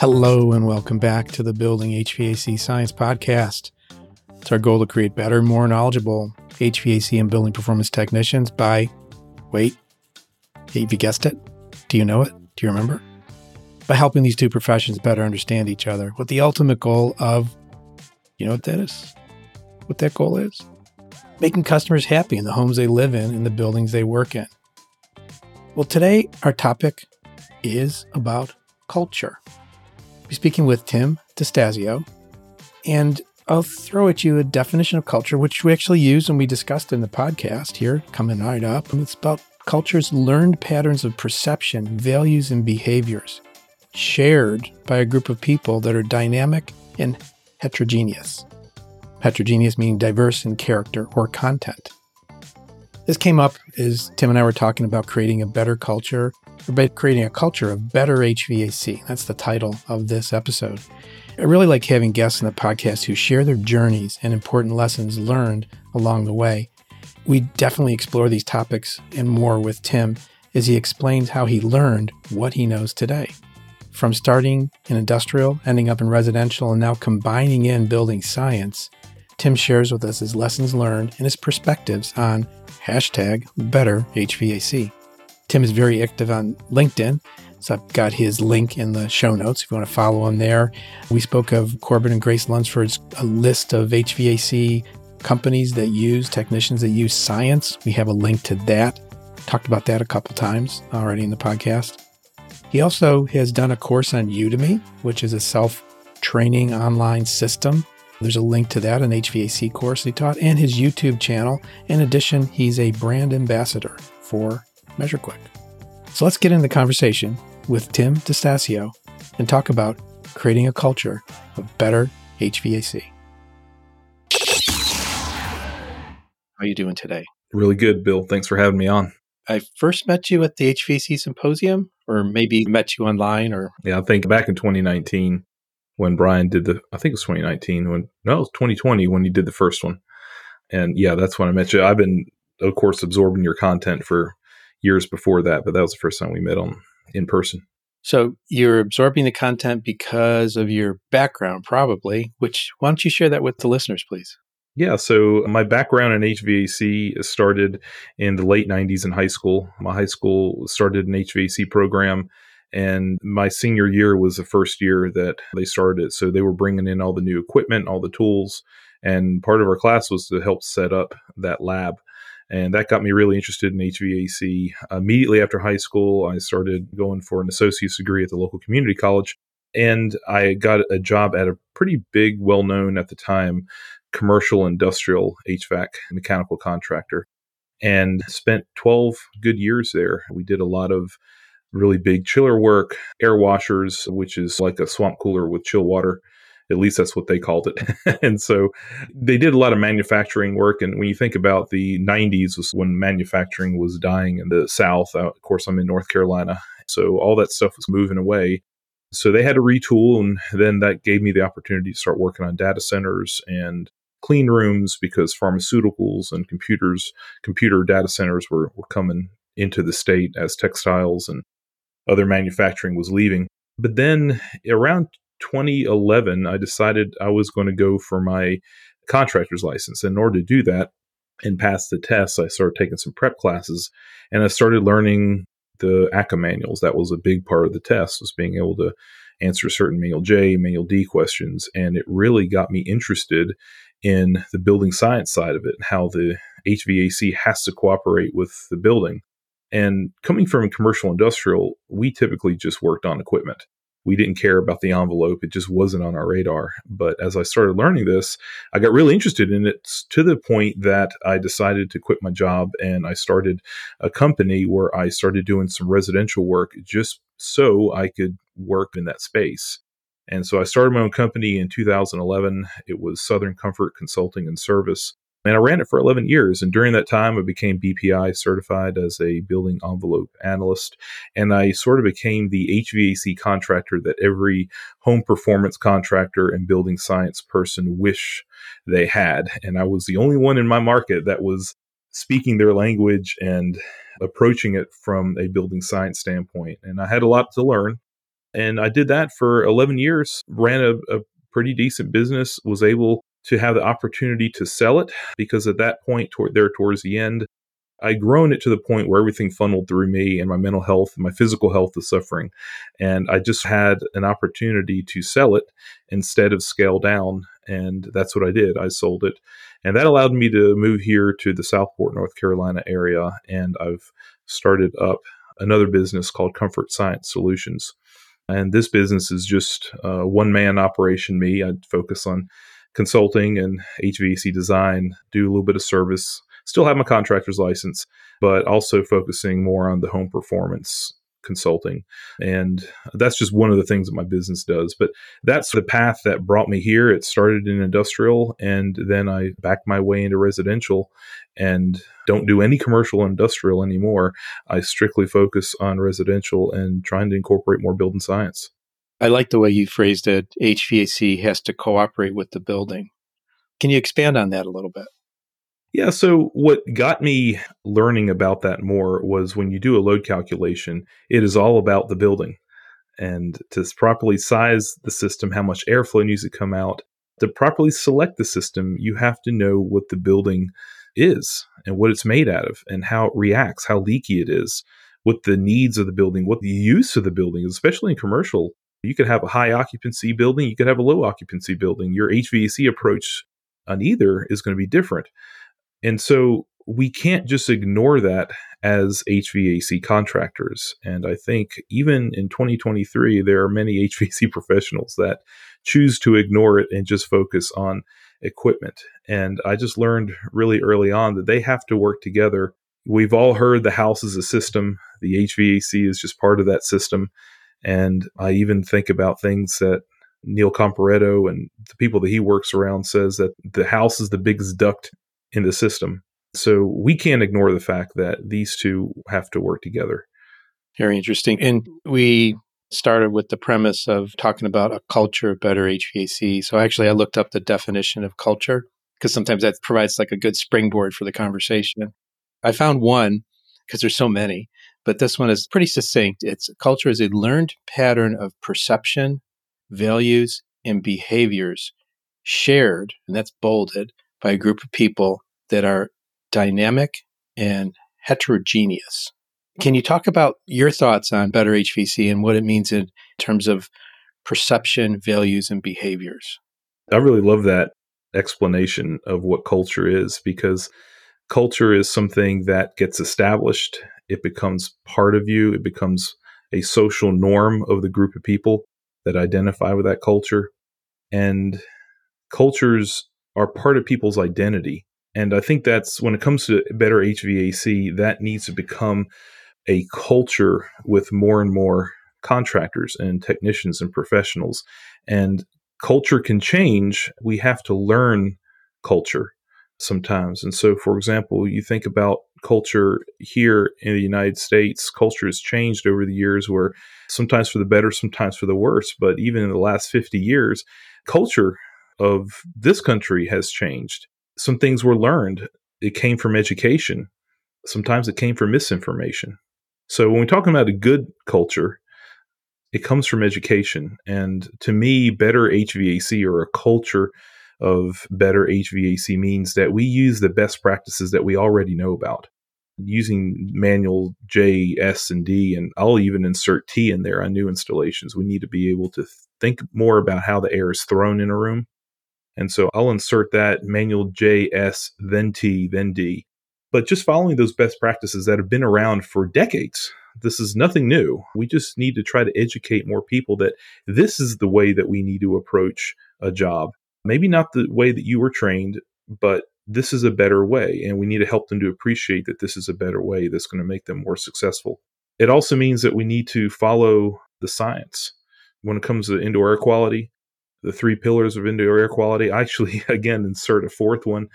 Hello, and welcome back to the Building HVAC Science Podcast. It's our goal to create better, more knowledgeable HVAC and building performance technicians by, wait, have you guessed it? Do you know it? Do you remember? By helping these two professions better understand each other with the ultimate goal of, you know what that is? What that goal is? Making customers happy in the homes they live in and the buildings they work in. Well, today our topic is about culture. We're speaking with Tim DeStasio, and I'll throw at you a definition of culture, which we actually used and we discussed in the podcast here, coming right up. And it's about culture's learned patterns of perception, values, and behaviors shared by a group of people that are dynamic and heterogeneous. Heterogeneous meaning diverse in character or content. This came up as Tim and I were talking about creating a better culture, by creating a culture of better HVAC. That's the title of this episode. I really like having guests in the podcast who share their journeys and important lessons learned along the way. We definitely explore these topics and more with Tim as he explains how he learned what he knows today. From starting in industrial, ending up in residential, and now combining in building science, Tim shares with us his lessons learned and his perspectives on hashtag better HVAC. Tim is very active on LinkedIn, so I've got his link in the show notes if you want to follow him there. We spoke of Corbett and Grace Lunsford's a list of HVAC companies that use technicians that use science. We have a link to that. Talked about that a couple times already in the podcast. He also has done a course on Udemy, which is a self training online system there's a link to that, an HVAC course he taught, and his YouTube channel. In addition, he's a brand ambassador for MeasureQuick. So let's get into the conversation with Tim DeStasio and talk about creating a culture of better HVAC. How are you doing today? Really good, Bill. Thanks for having me on. I first met you at the HVAC symposium, or maybe met you online, or yeah, I think back in 2019 when Brian did the, I think it was 2019 when, no, it was 2020 when you did the first one. And yeah, that's when I met you. I've been, of course, absorbing your content for years before that, but that was the first time we met on in person. So you're absorbing the content because of your background, probably. Which why don't you share that with the listeners, please? Yeah, so my background in HVAC started in the late 90s in high school. My high school started an HVAC program and my senior year was the first year that they started. So they were bringing in all the new equipment, all the tools. And part of our class was to help set up that lab. And that got me really interested in HVAC. Immediately after high school, I started going for an associate's degree at the local community college. And I got a job at a pretty big, well known at the time, commercial industrial HVAC mechanical contractor and spent 12 good years there. We did a lot of really big chiller work, air washers, which is like a swamp cooler with chill water. At least that's what they called it. and so they did a lot of manufacturing work. And when you think about the 90s, was when manufacturing was dying in the South. Uh, of course, I'm in North Carolina. So all that stuff was moving away. So they had to retool. And then that gave me the opportunity to start working on data centers and clean rooms because pharmaceuticals and computers, computer data centers were, were coming into the state as textiles and other manufacturing was leaving. But then around 2011, I decided I was going to go for my contractor's license. In order to do that and pass the tests, I started taking some prep classes and I started learning the ACCA manuals. That was a big part of the test, was being able to answer certain manual J, manual D questions. And it really got me interested in the building science side of it, and how the HVAC has to cooperate with the building. And coming from commercial industrial, we typically just worked on equipment. We didn't care about the envelope. It just wasn't on our radar. But as I started learning this, I got really interested in it to the point that I decided to quit my job and I started a company where I started doing some residential work just so I could work in that space. And so I started my own company in 2011. It was Southern Comfort Consulting and Service. And I ran it for 11 years. And during that time, I became BPI certified as a building envelope analyst. And I sort of became the HVAC contractor that every home performance contractor and building science person wish they had. And I was the only one in my market that was speaking their language and approaching it from a building science standpoint. And I had a lot to learn. And I did that for 11 years, ran a, a pretty decent business, was able to have the opportunity to sell it because at that point, toward, there towards the end, I'd grown it to the point where everything funneled through me and my mental health and my physical health was suffering. And I just had an opportunity to sell it instead of scale down. And that's what I did. I sold it. And that allowed me to move here to the Southport, North Carolina area. And I've started up another business called Comfort Science Solutions. And this business is just a one man operation, me. I focus on consulting and HVAC design, do a little bit of service still have my contractor's license, but also focusing more on the home performance consulting. And that's just one of the things that my business does. But that's the path that brought me here. It started in industrial and then I backed my way into residential and don't do any commercial industrial anymore. I strictly focus on residential and trying to incorporate more building science. I like the way you phrased it. HVAC has to cooperate with the building. Can you expand on that a little bit? Yeah. So, what got me learning about that more was when you do a load calculation, it is all about the building. And to properly size the system, how much airflow needs to come out, to properly select the system, you have to know what the building is and what it's made out of and how it reacts, how leaky it is, what the needs of the building, what the use of the building is, especially in commercial. You could have a high occupancy building, you could have a low occupancy building. Your HVAC approach on either is going to be different. And so we can't just ignore that as HVAC contractors. And I think even in 2023, there are many HVAC professionals that choose to ignore it and just focus on equipment. And I just learned really early on that they have to work together. We've all heard the house is a system, the HVAC is just part of that system. And I even think about things that Neil Comparetto and the people that he works around says that the house is the biggest duct in the system. So we can't ignore the fact that these two have to work together. Very interesting. And we started with the premise of talking about a culture of better HVAC. So actually, I looked up the definition of culture because sometimes that provides like a good springboard for the conversation. I found one because there's so many, but this one is pretty succinct. It's culture is a learned pattern of perception, values, and behaviors shared, and that's bolded, by a group of people that are dynamic and heterogeneous. Can you talk about your thoughts on better HVAC and what it means in terms of perception, values, and behaviors? I really love that explanation of what culture is because culture is something that gets established. It becomes part of you, it becomes a social norm of the group of people that identify with that culture. And cultures are part of people's identity. And I think that's when it comes to better HVAC, that needs to become a culture with more and more contractors and technicians and professionals. And culture can change. We have to learn culture sometimes. And so, for example, you think about culture here in the United States, culture has changed over the years where sometimes for the better, sometimes for the worse. But even in the last 50 years, culture of this country has changed. Some things were learned. It came from education. Sometimes it came from misinformation. So when we're talking about a good culture, it comes from education. And to me, better HVAC or a culture of better HVAC means that we use the best practices that we already know about. Using manual J, S, and D, and I'll even insert T in there on new installations. We need to be able to think more about how the air is thrown in a room and so I'll insert that manual J, S, then T, then D. But just following those best practices that have been around for decades. This is nothing new. We just need to try to educate more people that this is the way that we need to approach a job. Maybe not the way that you were trained, but this is a better way. And we need to help them to appreciate that this is a better way that's going to make them more successful. It also means that we need to follow the science. When it comes to indoor air quality, the three pillars of indoor air quality. I actually, again, insert a fourth one.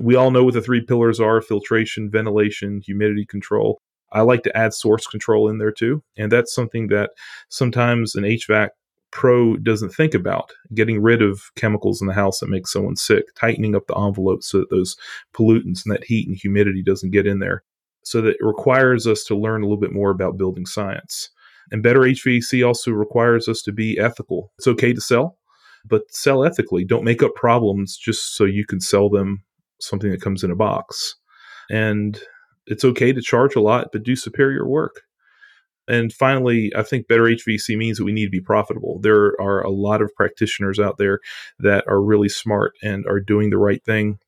We all know what the three pillars are filtration, ventilation, humidity control. I like to add source control in there too. And that's something that sometimes an HVAC pro doesn't think about getting rid of chemicals in the house that make someone sick, tightening up the envelope so that those pollutants and that heat and humidity doesn't get in there. So that it requires us to learn a little bit more about building science. And better HVAC also requires us to be ethical. It's okay to sell, but sell ethically. Don't make up problems just so you can sell them something that comes in a box. And it's okay to charge a lot, but do superior work. And finally, I think better HVAC means that we need to be profitable. There are a lot of practitioners out there that are really smart and are doing the right thing,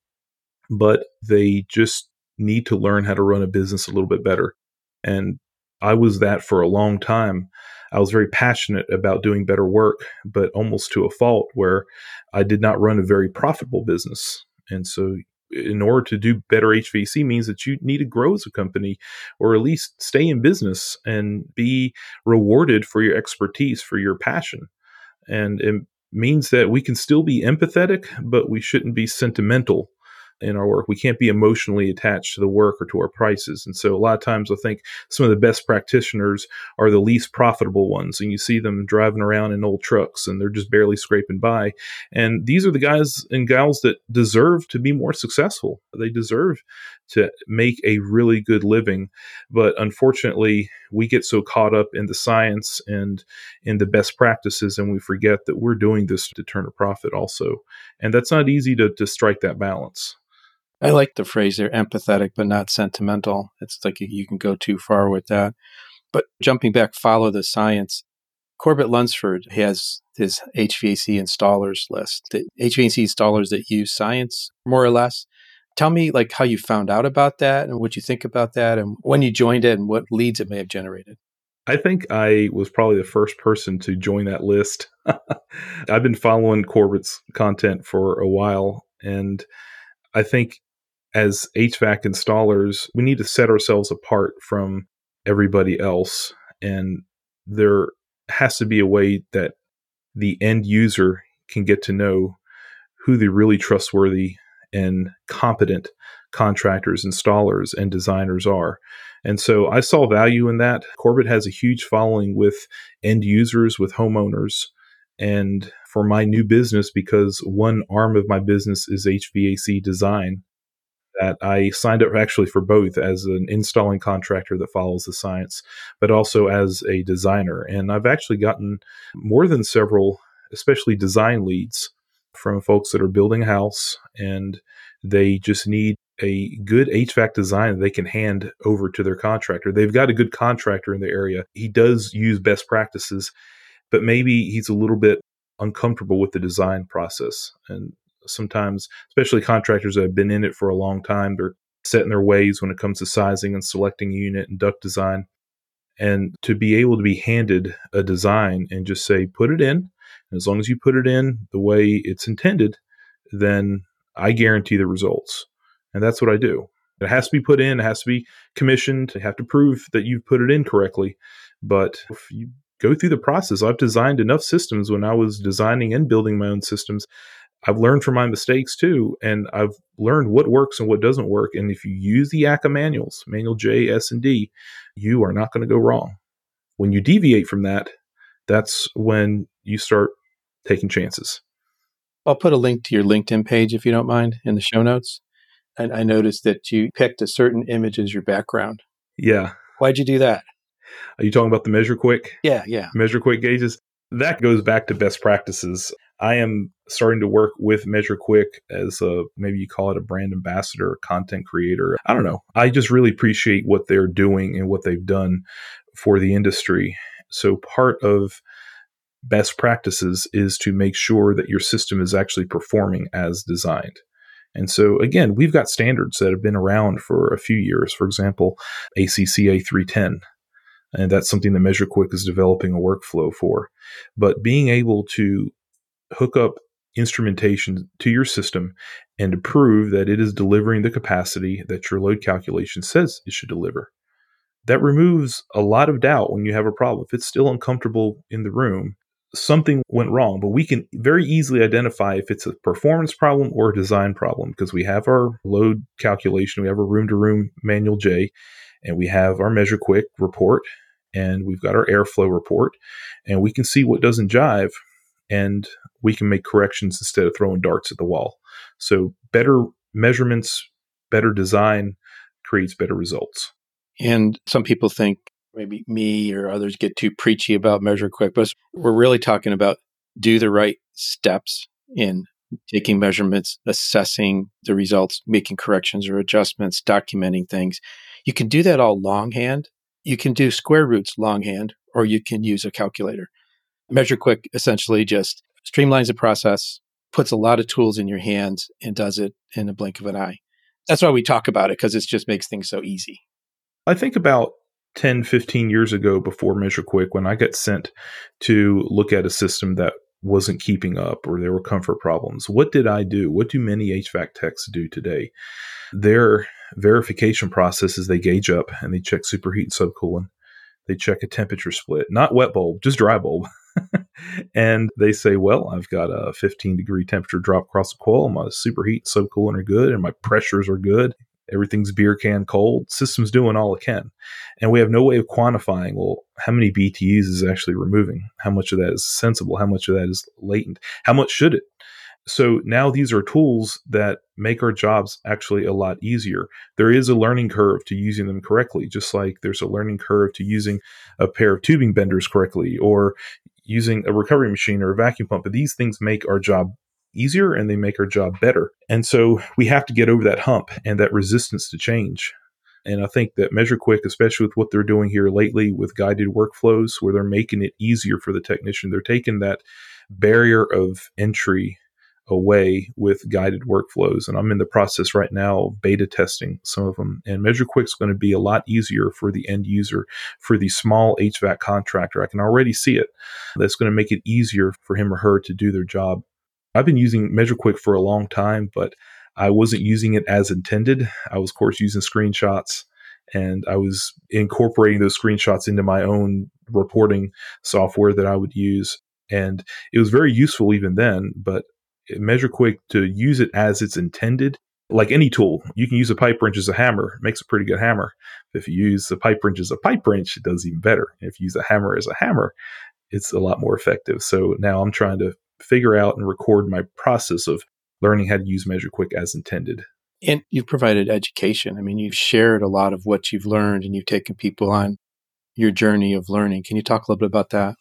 but they just need to learn how to run a business a little bit better. And I was that for a long time. I was very passionate about doing better work, but almost to a fault where I did not run a very profitable business. And so in order to do better HVAC means that you need to grow as a company or at least stay in business and be rewarded for your expertise, for your passion. And it means that we can still be empathetic, but we shouldn't be sentimental in our work. We can't be emotionally attached to the work or to our prices. And so a lot of times I think some of the best practitioners are the least profitable ones. And you see them driving around in old trucks and they're just barely scraping by. And these are the guys and gals that deserve to be more successful. They deserve to make a really good living. But unfortunately, we get so caught up in the science and in the best practices and we forget that we're doing this to turn a profit also. And that's not easy to, to strike that balance. I like the phrase they're empathetic but not sentimental. It's like you can go too far with that. But jumping back, follow the science. Corbett Lunsford has his HVAC installers list, the HVAC installers that use science, more or less. Tell me like how you found out about that and what you think about that and when you joined it and what leads it may have generated. I think I was probably the first person to join that list. I've been following Corbett's content for a while and I think as HVAC installers, we need to set ourselves apart from everybody else. And there has to be a way that the end user can get to know who the really trustworthy and competent contractors, installers, and designers are. And so I saw value in that. Corbett has a huge following with end users, with homeowners. And for my new business, because one arm of my business is HVAC design, that I signed up actually for both as an installing contractor that follows the science, but also as a designer. And I've actually gotten more than several, especially design leads from folks that are building a house and they just need a good HVAC design they can hand over to their contractor. They've got a good contractor in the area. He does use best practices, but maybe he's a little bit uncomfortable with the design process. And sometimes, especially contractors that have been in it for a long time, they're set in their ways when it comes to sizing and selecting unit and duct design. And to be able to be handed a design and just say, put it in, and as long as you put it in the way it's intended, then I guarantee the results. And that's what I do. It has to be put in, it has to be commissioned, you have to prove that you've put it in correctly. But if you go through the process, I've designed enough systems when I was designing and building my own systems I've learned from my mistakes too, and I've learned what works and what doesn't work. And if you use the ACCA manuals, manual J, S, and D, you are not going to go wrong. When you deviate from that, that's when you start taking chances. I'll put a link to your LinkedIn page if you don't mind in the show notes. And I noticed that you picked a certain image as your background. Yeah. Why'd you do that? Are you talking about the Measure Quick? Yeah, yeah. Measure Quick gauges? That goes back to best practices. I am starting to work with Measure Quick as a maybe you call it a brand ambassador, content creator. I don't know. I just really appreciate what they're doing and what they've done for the industry. So part of best practices is to make sure that your system is actually performing as designed. And so again, we've got standards that have been around for a few years. For example, ACCA 310 and that's something that Measure Quick is developing a workflow for. But being able to hook up instrumentation to your system and to prove that it is delivering the capacity that your load calculation says it should deliver. That removes a lot of doubt when you have a problem. If it's still uncomfortable in the room, something went wrong, but we can very easily identify if it's a performance problem or a design problem because we have our load calculation, we have our room to room manual J, and we have our Measure Quick report, and we've got our airflow report, and we can see what doesn't jive and we can make corrections instead of throwing darts at the wall. So better measurements, better design creates better results. And some people think maybe me or others get too preachy about measure quick, but we're really talking about do the right steps in taking measurements, assessing the results, making corrections or adjustments, documenting things. You can do that all longhand. You can do square roots longhand, or you can use a calculator. Measure Quick essentially just streamlines the process, puts a lot of tools in your hands, and does it in a blink of an eye. That's why we talk about it because it just makes things so easy. I think about 10, 15 years ago before Measure Quick, when I got sent to look at a system that wasn't keeping up or there were comfort problems. What did I do? What do many HVAC techs do today? Their verification process is they gauge up and they check superheat and subcooling. They check a temperature split, not wet bulb, just dry bulb. and they say, well, I've got a 15 degree temperature drop across the coil. My superheat, subcooling are good, and my pressures are good everything's beer can cold. System's doing all it can. And we have no way of quantifying, well, how many BTUs is actually removing? How much of that is sensible? How much of that is latent? How much should it? So now these are tools that make our jobs actually a lot easier. There is a learning curve to using them correctly, just like there's a learning curve to using a pair of tubing benders correctly or using a recovery machine or a vacuum pump. But these things make our job easier and they make our job better. And so we have to get over that hump and that resistance to change. And I think that Measure Quick, especially with what they're doing here lately with guided workflows, where they're making it easier for the technician, they're taking that barrier of entry away with guided workflows. And I'm in the process right now of beta testing some of them. And Measure is going to be a lot easier for the end user, for the small HVAC contractor. I can already see it. That's going to make it easier for him or her to do their job I've been using MeasureQuick for a long time, but I wasn't using it as intended. I was, of course, using screenshots and I was incorporating those screenshots into my own reporting software that I would use. And it was very useful even then, but MeasureQuick to use it as it's intended, like any tool, you can use a pipe wrench as a hammer, it makes a pretty good hammer. If you use a pipe wrench as a pipe wrench, it does even better. If you use a hammer as a hammer, it's a lot more effective. So now I'm trying to figure out and record my process of learning how to use Measure Quick as intended. And you've provided education. I mean, you've shared a lot of what you've learned and you've taken people on your journey of learning. Can you talk a little bit about that?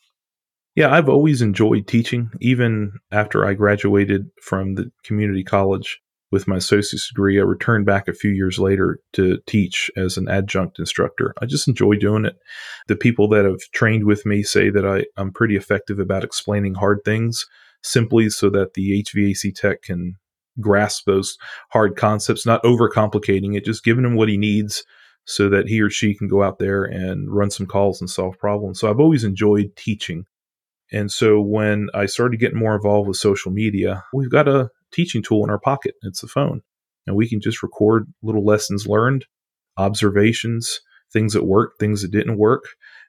Yeah, I've always enjoyed teaching. Even after I graduated from the community college with my associate's degree, I returned back a few years later to teach as an adjunct instructor. I just enjoy doing it. The people that have trained with me say that I, I'm pretty effective about explaining hard things simply so that the HVAC tech can grasp those hard concepts, not overcomplicating it, just giving him what he needs so that he or she can go out there and run some calls and solve problems. So I've always enjoyed teaching. And so when I started getting more involved with social media, we've got a teaching tool in our pocket. It's the phone. And we can just record little lessons learned, observations, things that worked, things that didn't work.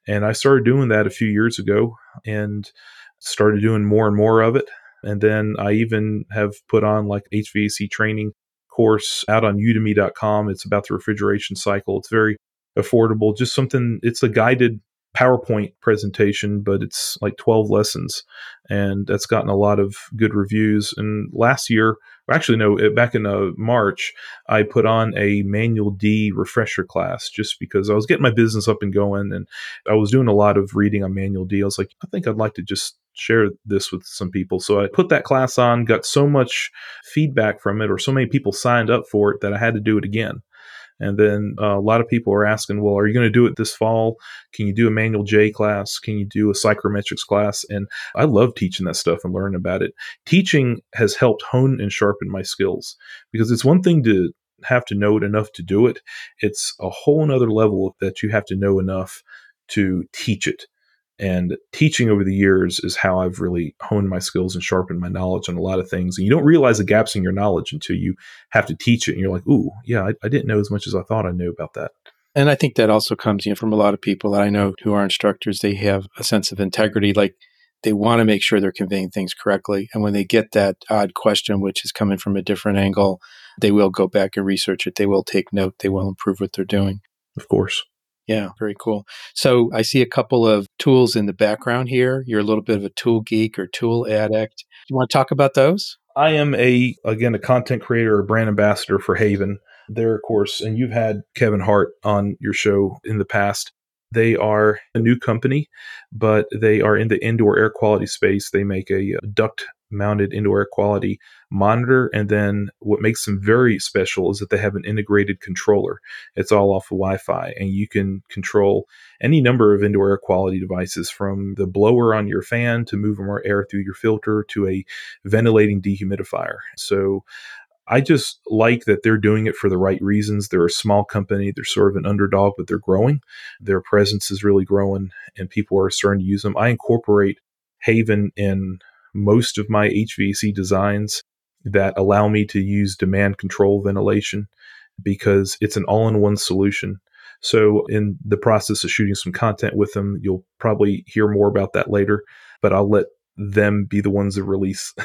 And I started doing that a few years ago. And started doing more and more of it. And then I even have put on like HVAC training course out on udemy.com. It's about the refrigeration cycle. It's very affordable, just something, it's a guided PowerPoint presentation, but it's like 12 lessons. And that's gotten a lot of good reviews. And last year, actually, no, back in uh, March, I put on a Manual D refresher class just because I was getting my business up and going. And I was doing a lot of reading on Manual D. I was like, I think I'd like to just share this with some people. So I put that class on, got so much feedback from it, or so many people signed up for it that I had to do it again. And then uh, a lot of people are asking, well, are you going to do it this fall? Can you do a manual J class? Can you do a psychrometrics class? And I love teaching that stuff and learning about it. Teaching has helped hone and sharpen my skills because it's one thing to have to know it enough to do it. It's a whole nother level that you have to know enough to teach it. And teaching over the years is how I've really honed my skills and sharpened my knowledge on a lot of things. And you don't realize the gaps in your knowledge until you have to teach it. And you're like, ooh, yeah, I, I didn't know as much as I thought I knew about that. And I think that also comes you know, from a lot of people that I know who are instructors. They have a sense of integrity. Like they want to make sure they're conveying things correctly. And when they get that odd question, which is coming from a different angle, they will go back and research it. They will take note. They will improve what they're doing. Of course. Yeah, very cool. So I see a couple of tools in the background here. You're a little bit of a tool geek or tool addict. Do you want to talk about those? I am a again a content creator, a brand ambassador for Haven. There, of course, and you've had Kevin Hart on your show in the past. They are a new company, but they are in the indoor air quality space. They make a uh, duct mounted indoor air quality monitor. And then what makes them very special is that they have an integrated controller. It's all off of Wi Fi, and you can control any number of indoor air quality devices from the blower on your fan to move more air through your filter to a ventilating dehumidifier. So I just like that they're doing it for the right reasons. They're a small company. They're sort of an underdog, but they're growing. Their presence is really growing and people are starting to use them. I incorporate Haven in most of my HVAC designs that allow me to use demand control ventilation because it's an all in one solution. So, in the process of shooting some content with them, you'll probably hear more about that later, but I'll let them be the ones that release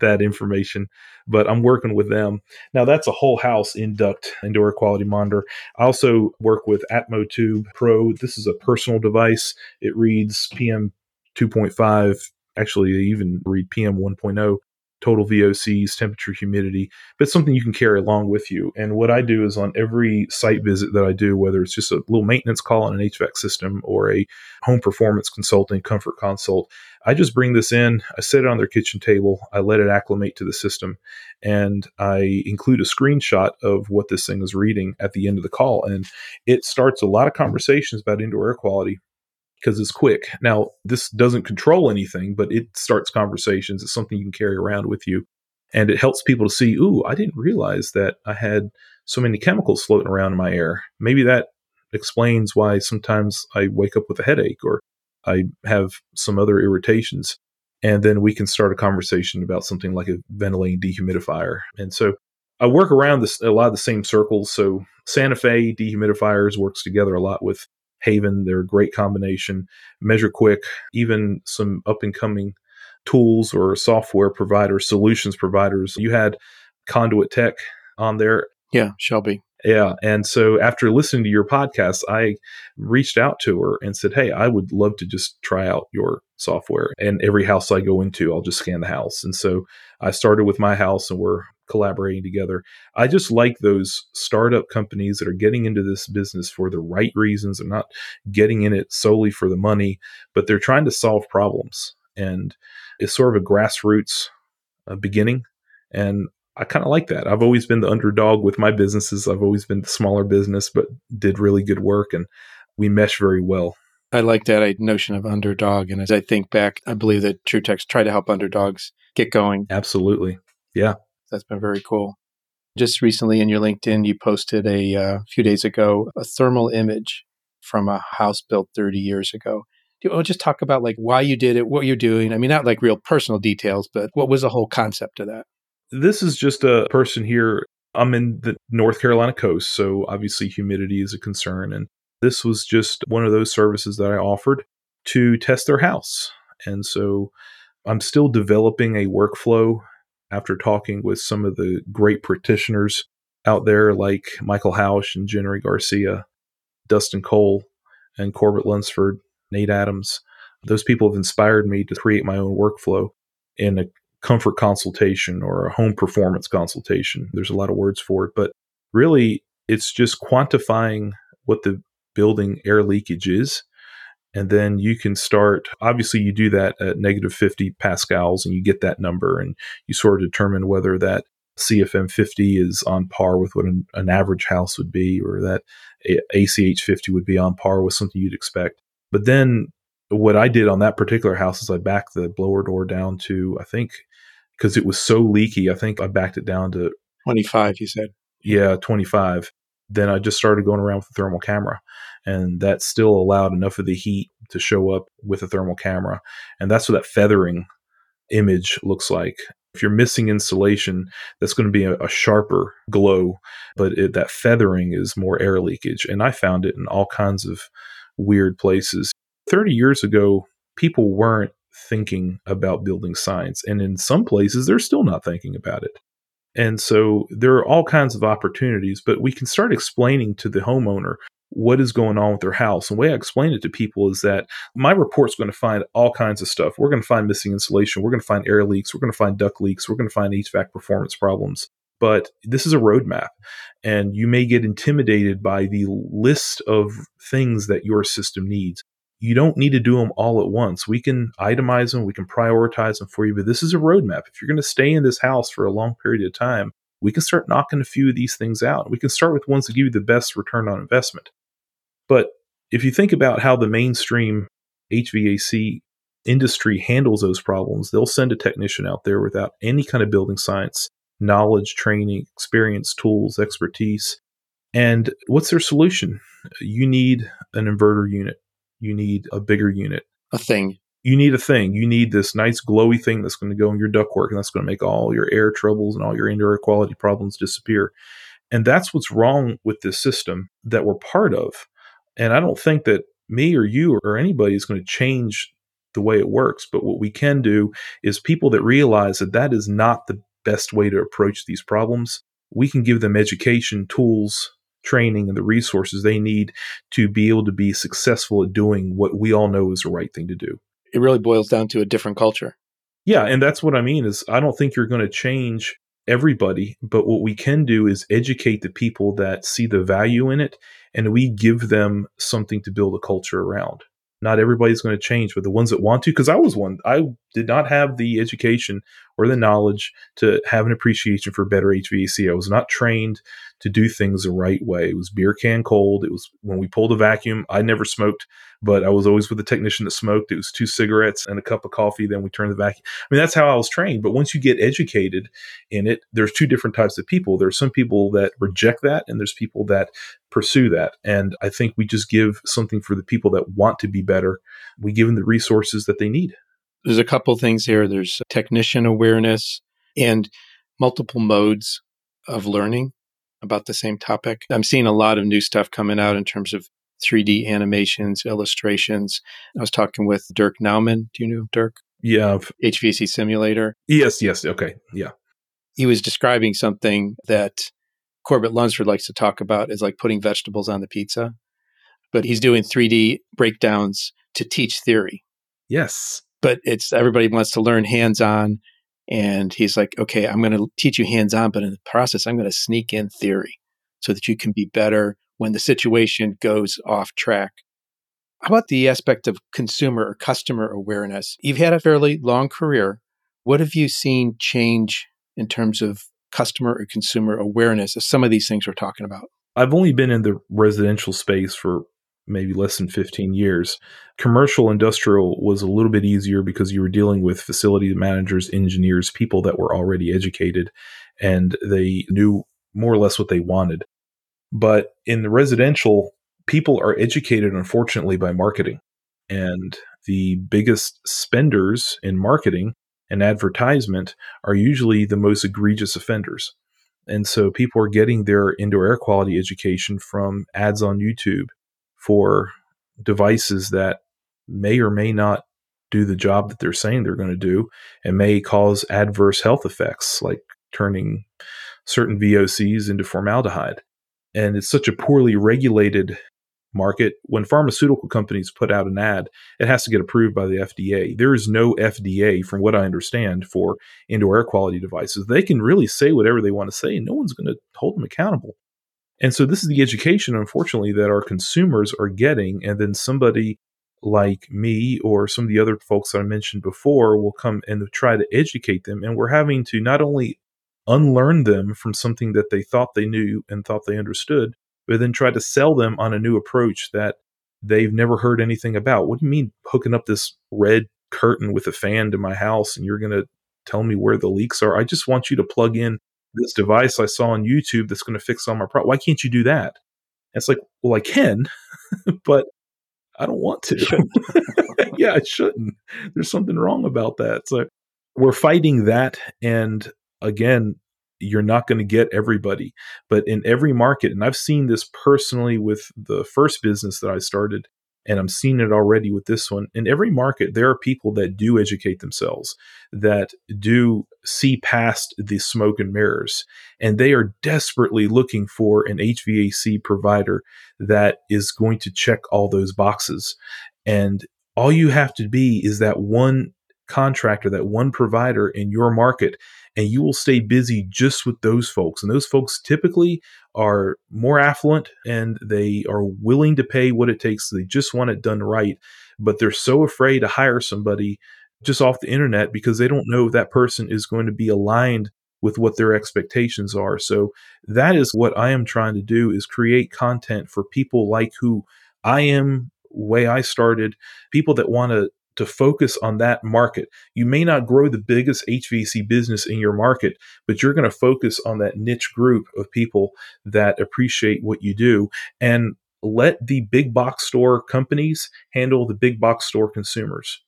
that information. But I'm working with them. Now, that's a whole house induct indoor quality monitor. I also work with AtmoTube Pro. This is a personal device, it reads PM 2.5 actually they even read PM 1.0 total VOCs, temperature, humidity, but something you can carry along with you. And what I do is on every site visit that I do, whether it's just a little maintenance call on an HVAC system or a home performance consulting, comfort consult, I just bring this in, I set it on their kitchen table, I let it acclimate to the system, and I include a screenshot of what this thing is reading at the end of the call. And it starts a lot of conversations about indoor air quality because it's quick. Now, this doesn't control anything, but it starts conversations. It's something you can carry around with you. And it helps people to see, ooh, I didn't realize that I had so many chemicals floating around in my air. Maybe that explains why sometimes I wake up with a headache or I have some other irritations. And then we can start a conversation about something like a ventilating dehumidifier. And so I work around this a lot of the same circles. So Santa Fe dehumidifiers works together a lot with Haven. They're a great combination. Measure Quick, even some up and coming tools or software providers, solutions providers. You had Conduit Tech on there. Yeah, Shelby. Yeah. And so after listening to your podcast, I reached out to her and said, Hey, I would love to just try out your software. And every house I go into, I'll just scan the house. And so I started with my house and we're collaborating together. I just like those startup companies that are getting into this business for the right reasons. They're not getting in it solely for the money, but they're trying to solve problems. And it's sort of a grassroots uh, beginning. And I kind of like that. I've always been the underdog with my businesses. I've always been the smaller business, but did really good work and we mesh very well. I like that notion of underdog. And as I think back, I believe that TruText try to help underdogs get going. Absolutely. Yeah. That's been very cool. Just recently in your LinkedIn, you posted a uh, few days ago a thermal image from a house built 30 years ago. Do you want to just talk about like why you did it, what you're doing? I mean, not like real personal details, but what was the whole concept of that? This is just a person here. I'm in the North Carolina coast, so obviously humidity is a concern. And this was just one of those services that I offered to test their house. And so I'm still developing a workflow after talking with some of the great practitioners out there like Michael Hausch and Genry Garcia, Dustin Cole, and Corbett Lunsford, Nate Adams. Those people have inspired me to create my own workflow in a comfort consultation or a home performance consultation. There's a lot of words for it, but really it's just quantifying what the building air leakage is and then you can start obviously you do that at negative 50 pascals and you get that number and you sort of determine whether that cfm 50 is on par with what an, an average house would be or that ach 50 would be on par with something you'd expect. But then what i did on that particular house is i backed the blower door down to i think because it was so leaky i think i backed it down to 25 you said. Yeah 25 then i just started going around with the thermal camera and that still allowed enough of the heat to show up with a thermal camera. And that's what that feathering image looks like. If you're missing insulation, that's going to be a, a sharper glow, but it, that feathering is more air leakage. And I found it in all kinds of weird places. 30 years ago, people weren't thinking about building science. And in some places, they're still not thinking about it. And so there are all kinds of opportunities, but we can start explaining to the homeowner what is going on with their house. And the way I explain it to people is that my report's going to find all kinds of stuff. We're going to find missing insulation. We're going to find air leaks. We're going to find duct leaks. We're going to find HVAC performance problems. but this is a roadmap and you may get intimidated by the list of things that your system needs you don't need to do them all at once. We can itemize them, we can prioritize them for you, but this is a roadmap. If you're going to stay in this house for a long period of time, we can start knocking a few of these things out. We can start with ones that give you the best return on investment. But if you think about how the mainstream HVAC industry handles those problems, they'll send a technician out there without any kind of building science, knowledge, training, experience, tools, expertise. And what's their solution? You need an inverter unit you need a bigger unit. A thing. You need a thing. You need this nice glowy thing that's going to go in your ductwork and that's going to make all your air troubles and all your indoor air quality problems disappear. And that's what's wrong with this system that we're part of. And I don't think that me or you or anybody is going to change the way it works. But what we can do is people that realize that that is not the best way to approach these problems, we can give them education, tools, training and the resources they need to be able to be successful at doing what we all know is the right thing to do. It really boils down to a different culture. Yeah, and that's what I mean is I don't think you're going to change everybody, but what we can do is educate the people that see the value in it and we give them something to build a culture around. Not everybody's going to change, but the ones that want to, because I was one, I did not have the education or the knowledge to have an appreciation for better HVAC. I was not trained to do things the right way. It was beer can cold. It was when we pulled a vacuum. I never smoked, but I was always with a technician that smoked. It was two cigarettes and a cup of coffee. Then we turned the vacuum. I mean, that's how I was trained. But once you get educated in it, there's two different types of people. There's some people that reject that, and there's people that pursue that. And I think we just give something for the people that want to be better. We give them the resources that they need. There's a couple things here. There's technician awareness and multiple modes of learning about the same topic. I'm seeing a lot of new stuff coming out in terms of 3D animations, illustrations. I was talking with Dirk Nauman. Do you know Dirk? Yeah. HVAC simulator. Yes, yes. Okay. Yeah. He was describing something that Corbett Lunsford likes to talk about is like putting vegetables on the pizza, but he's doing 3D breakdowns to teach theory. Yes. But it's everybody wants to learn hands on and he's like, okay, I'm going to teach you hands on, but in the process, I'm going to sneak in theory so that you can be better when the situation goes off track. How about the aspect of consumer or customer awareness? You've had a fairly long career. What have you seen change in terms of customer or consumer awareness of some of these things we're talking about? I've only been in the residential space for maybe less than 15 years. Commercial industrial was a little bit easier because you were dealing with facility managers, engineers, people that were already educated and they knew more or less what they wanted. But in the residential, people are educated, unfortunately, by marketing. And the biggest spenders in marketing and advertisement are usually the most egregious offenders. And so people are getting their indoor air quality education from ads on YouTube for devices that may or may not do the job that they're saying they're going to do and may cause adverse health effects like turning certain VOCs into formaldehyde. And it's such a poorly regulated market. When pharmaceutical companies put out an ad, it has to get approved by the FDA. There is no FDA, from what I understand, for indoor air quality devices. They can really say whatever they want to say, and no one's going to hold them accountable. And so this is the education, unfortunately, that our consumers are getting. And then somebody like me or some of the other folks that I mentioned before will come and try to educate them. And we're having to not only unlearn them from something that they thought they knew and thought they understood, but then try to sell them on a new approach that they've never heard anything about. What do you mean hooking up this red curtain with a fan to my house and you're going to tell me where the leaks are? I just want you to plug in this device I saw on YouTube that's going to fix all my problems. Why can't you do that? And it's like, well, I can, but I don't want to. yeah, I shouldn't. There's something wrong about that. So we're fighting that. And again, you're not going to get everybody, but in every market, and I've seen this personally with the first business that I started, and I'm seeing it already with this one. In every market, there are people that do educate themselves, that do see past the smoke and mirrors, and they are desperately looking for an HVAC provider that is going to check all those boxes. And all you have to be is that one contractor, that one provider in your market, and you will stay busy just with those folks. And those folks typically are more affluent and they are willing to pay what it takes. They just want it done right, but they're so afraid to hire somebody just off the internet because they don't know if that person is going to be aligned with what their expectations are. So that is what I am trying to do is create content for people like who I am, way I started, people that want to to focus on that market. You may not grow the biggest HVAC business in your market, but you're going to focus on that niche group of people that appreciate what you do and let the big box store companies handle the big box store consumers.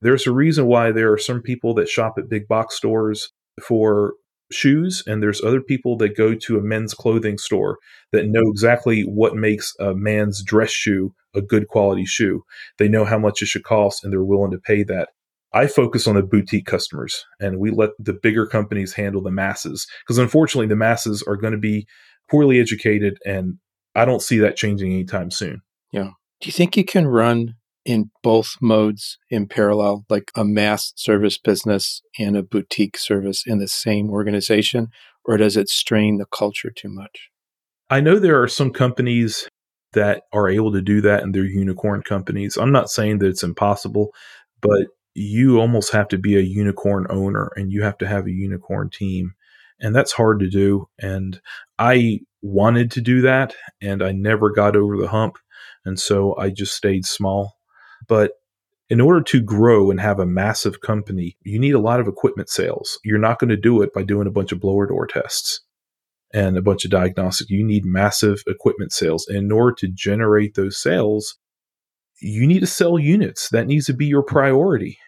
There's a reason why there are some people that shop at big box stores for shoes and there's other people that go to a men's clothing store that know exactly what makes a man's dress shoe a good quality shoe. They know how much it should cost and they're willing to pay that. I focus on the boutique customers and we let the bigger companies handle the masses because unfortunately the masses are going to be poorly educated and I don't see that changing anytime soon. Yeah. Do you think you can run in both modes in parallel, like a mass service business and a boutique service in the same organization? Or does it strain the culture too much? I know there are some companies that are able to do that and they're unicorn companies. I'm not saying that it's impossible, but you almost have to be a unicorn owner and you have to have a unicorn team. And that's hard to do. And I wanted to do that and I never got over the hump. And so I just stayed small but in order to grow and have a massive company, you need a lot of equipment sales. You're not going to do it by doing a bunch of blower door tests and a bunch of diagnostic. You need massive equipment sales. And in order to generate those sales, you need to sell units. That needs to be your priority.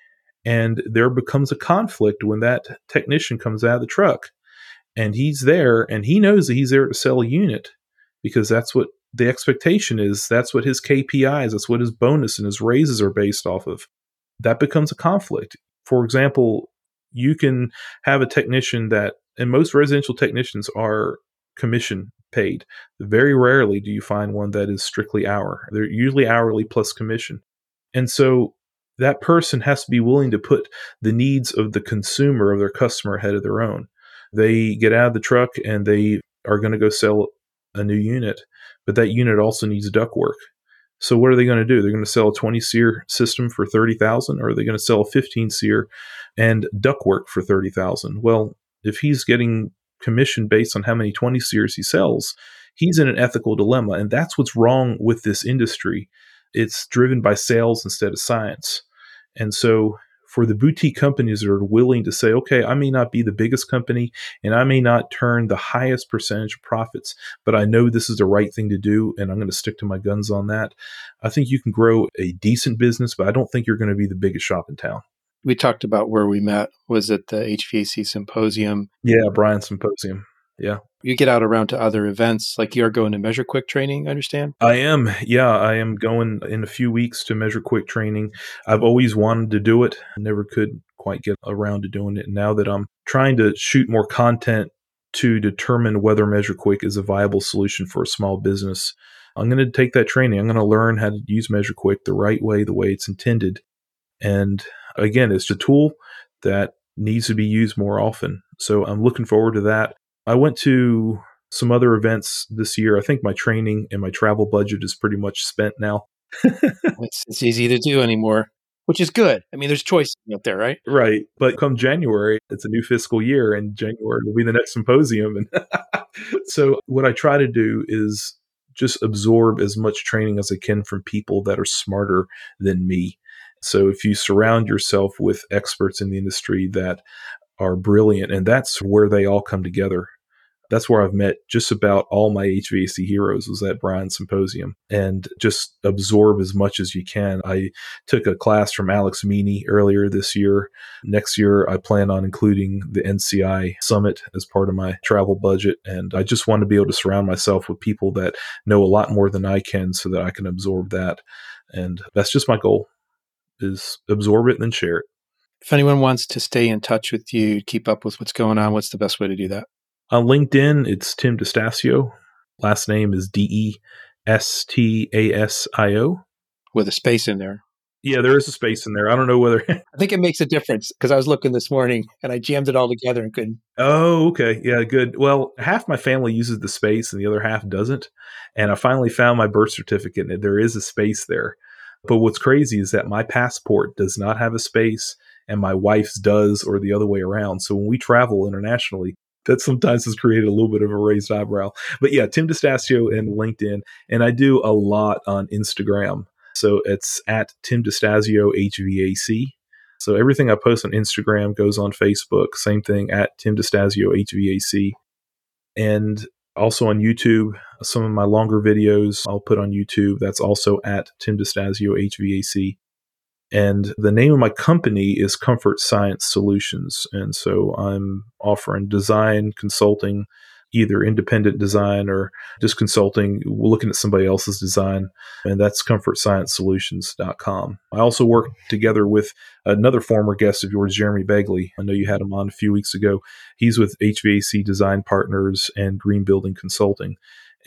And there becomes a conflict when that technician comes out of the truck and he's there and he knows that he's there to sell a unit because that's what the expectation is that's what his KPIs, that's what his bonus and his raises are based off of. That becomes a conflict. For example, you can have a technician that, and most residential technicians are commission paid. Very rarely do you find one that is strictly hour. They're usually hourly plus commission. And so that person has to be willing to put the needs of the consumer, of their customer, ahead of their own. They get out of the truck and they are going to go sell a new unit but that unit also needs ductwork. So what are they going to do? They're going to sell a 20 SEER system for 30,000 or are they going to sell a 15 SEER and ductwork for 30,000? Well, if he's getting commission based on how many 20 SEERs he sells, he's in an ethical dilemma and that's what's wrong with this industry. It's driven by sales instead of science. And so for the boutique companies that are willing to say, okay, I may not be the biggest company and I may not turn the highest percentage of profits, but I know this is the right thing to do and I'm going to stick to my guns on that. I think you can grow a decent business, but I don't think you're going to be the biggest shop in town. We talked about where we met. Was it the HVAC symposium? Yeah, Bryan Symposium. Yeah. You get out around to other events, like you're going to Measure Quick training, I understand? I am. Yeah, I am going in a few weeks to Measure Quick training. I've always wanted to do it, never could quite get around to doing it. Now that I'm trying to shoot more content to determine whether Measure Quick is a viable solution for a small business, I'm going to take that training. I'm going to learn how to use Measure Quick the right way, the way it's intended. And again, it's a tool that needs to be used more often. So I'm looking forward to that. I went to some other events this year. I think my training and my travel budget is pretty much spent now. it's, it's easy to do anymore, which is good. I mean, there's choice out there, right? Right. But come January, it's a new fiscal year, and January will be the next symposium. And so, what I try to do is just absorb as much training as I can from people that are smarter than me. So, if you surround yourself with experts in the industry that are brilliant, and that's where they all come together that's where I've met just about all my HVAC heroes was at Bryan Symposium and just absorb as much as you can. I took a class from Alex Meany earlier this year. Next year, I plan on including the NCI Summit as part of my travel budget. And I just want to be able to surround myself with people that know a lot more than I can so that I can absorb that. And that's just my goal is absorb it and then share it. If anyone wants to stay in touch with you, keep up with what's going on, what's the best way to do that? On LinkedIn, it's Tim DeStasio. Last name is D E S T A S I O. With a space in there. Yeah, there is a space in there. I don't know whether. I think it makes a difference because I was looking this morning and I jammed it all together and couldn't. Oh, okay. Yeah, good. Well, half my family uses the space and the other half doesn't. And I finally found my birth certificate and there is a space there. But what's crazy is that my passport does not have a space and my wife's does, or the other way around. So when we travel internationally, that sometimes has created a little bit of a raised eyebrow. But yeah, Tim DeStasio and LinkedIn. And I do a lot on Instagram. So it's at Tim DeStasio HVAC. So everything I post on Instagram goes on Facebook. Same thing at Tim DeStasio HVAC. And also on YouTube, some of my longer videos I'll put on YouTube. That's also at Tim DeStasio HVAC. And the name of my company is Comfort Science Solutions. And so I'm offering design consulting, either independent design or just consulting, looking at somebody else's design. And that's comfortsciencesolutions.com. I also work together with another former guest of yours, Jeremy Begley. I know you had him on a few weeks ago. He's with HVAC Design Partners and Green Building Consulting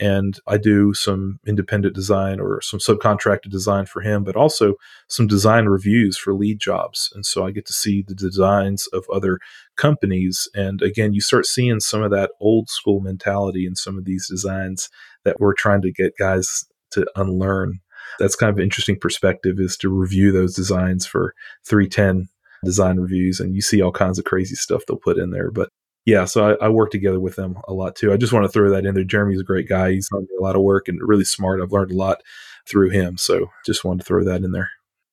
and I do some independent design or some subcontracted design for him, but also some design reviews for LEED jobs. And so I get to see the designs of other companies. And again, you start seeing some of that old school mentality in some of these designs that we're trying to get guys to unlearn. That's kind of an interesting perspective is to review those designs for 310 design reviews and you see all kinds of crazy stuff they'll put in there. But yeah, so I, I, work together with them a lot too. I just want to throw that in there. Jeremy's a great guy. He's done a lot of work and really smart. I've learned a lot through him. So just wanted to throw that in there.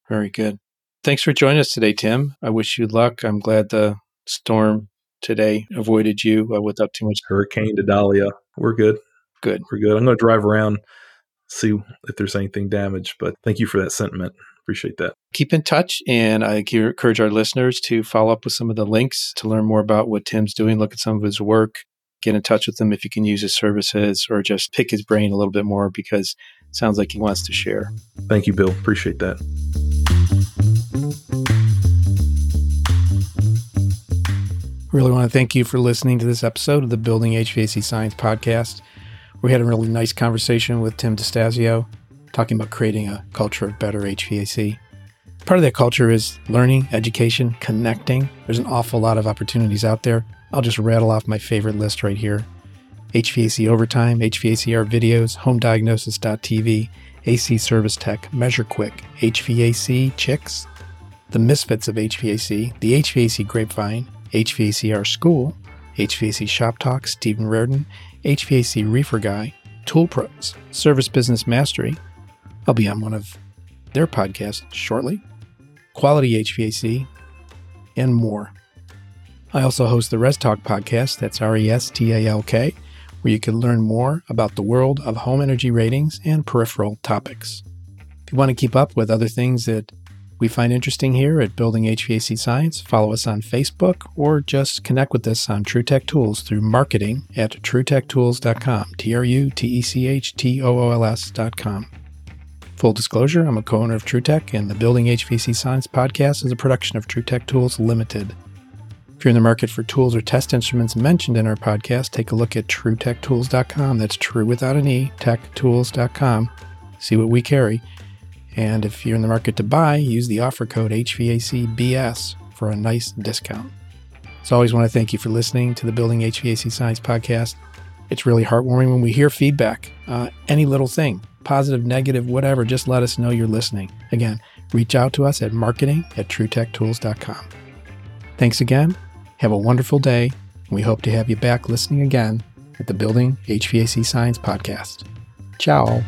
Very good. Thanks for joining us today, Tim. I wish you luck. I'm glad the storm today avoided you uh, without too much. Hurricane to Idalia. We're good. Good. We're good. I'm going to drive around, see if there's anything damaged, but thank you for that sentiment. Appreciate that. Keep in touch, and I encourage our listeners to follow up with some of the links to learn more about what Tim's doing, look at some of his work, get in touch with him if you can use his services, or just pick his brain a little bit more because it sounds like he wants to share. Thank you, Bill. Appreciate that. Really want to thank you for listening to this episode of the Building HVAC Science podcast. We had a really nice conversation with Tim DeStasio talking about creating a culture of better HVAC. Part of that culture is learning, education, connecting. There's an awful lot of opportunities out there. I'll just rattle off my favorite list right here HVAC Overtime, HVACR Videos, HomeDiagnosis.tv, AC Service Tech, Measure Quick, HVAC Chicks, The Misfits of HVAC, The HVAC Grapevine, HVACR School, HVAC Shop Talk, Stephen Reardon, HVAC Reefer Guy, Tool Pros, Service Business Mastery, I'll be on one of their podcasts shortly, Quality HVAC, and more. I also host the RESTalk podcast, that's R E S T A L K, where you can learn more about the world of home energy ratings and peripheral topics. If you want to keep up with other things that we find interesting here at Building HVAC Science, follow us on Facebook or just connect with us on TruTech Tools through marketing at trutechtools.com, T R U T E C H T O O L S.com. Full disclosure, I'm a co owner of TruTech, and the Building HVAC Science podcast is a production of TruTech Tools Limited. If you're in the market for tools or test instruments mentioned in our podcast, take a look at trutechtools.com. That's true without an E, techtools.com. See what we carry. And if you're in the market to buy, use the offer code HVACBS for a nice discount. As always, want to thank you for listening to the Building HVAC Science podcast. It's really heartwarming when we hear feedback, uh, any little thing positive, negative, whatever, just let us know you're listening. Again, reach out to us at marketing at trutechtools.com. Thanks again. Have a wonderful day. We hope to have you back listening again at the Building HVAC Science Podcast. Ciao.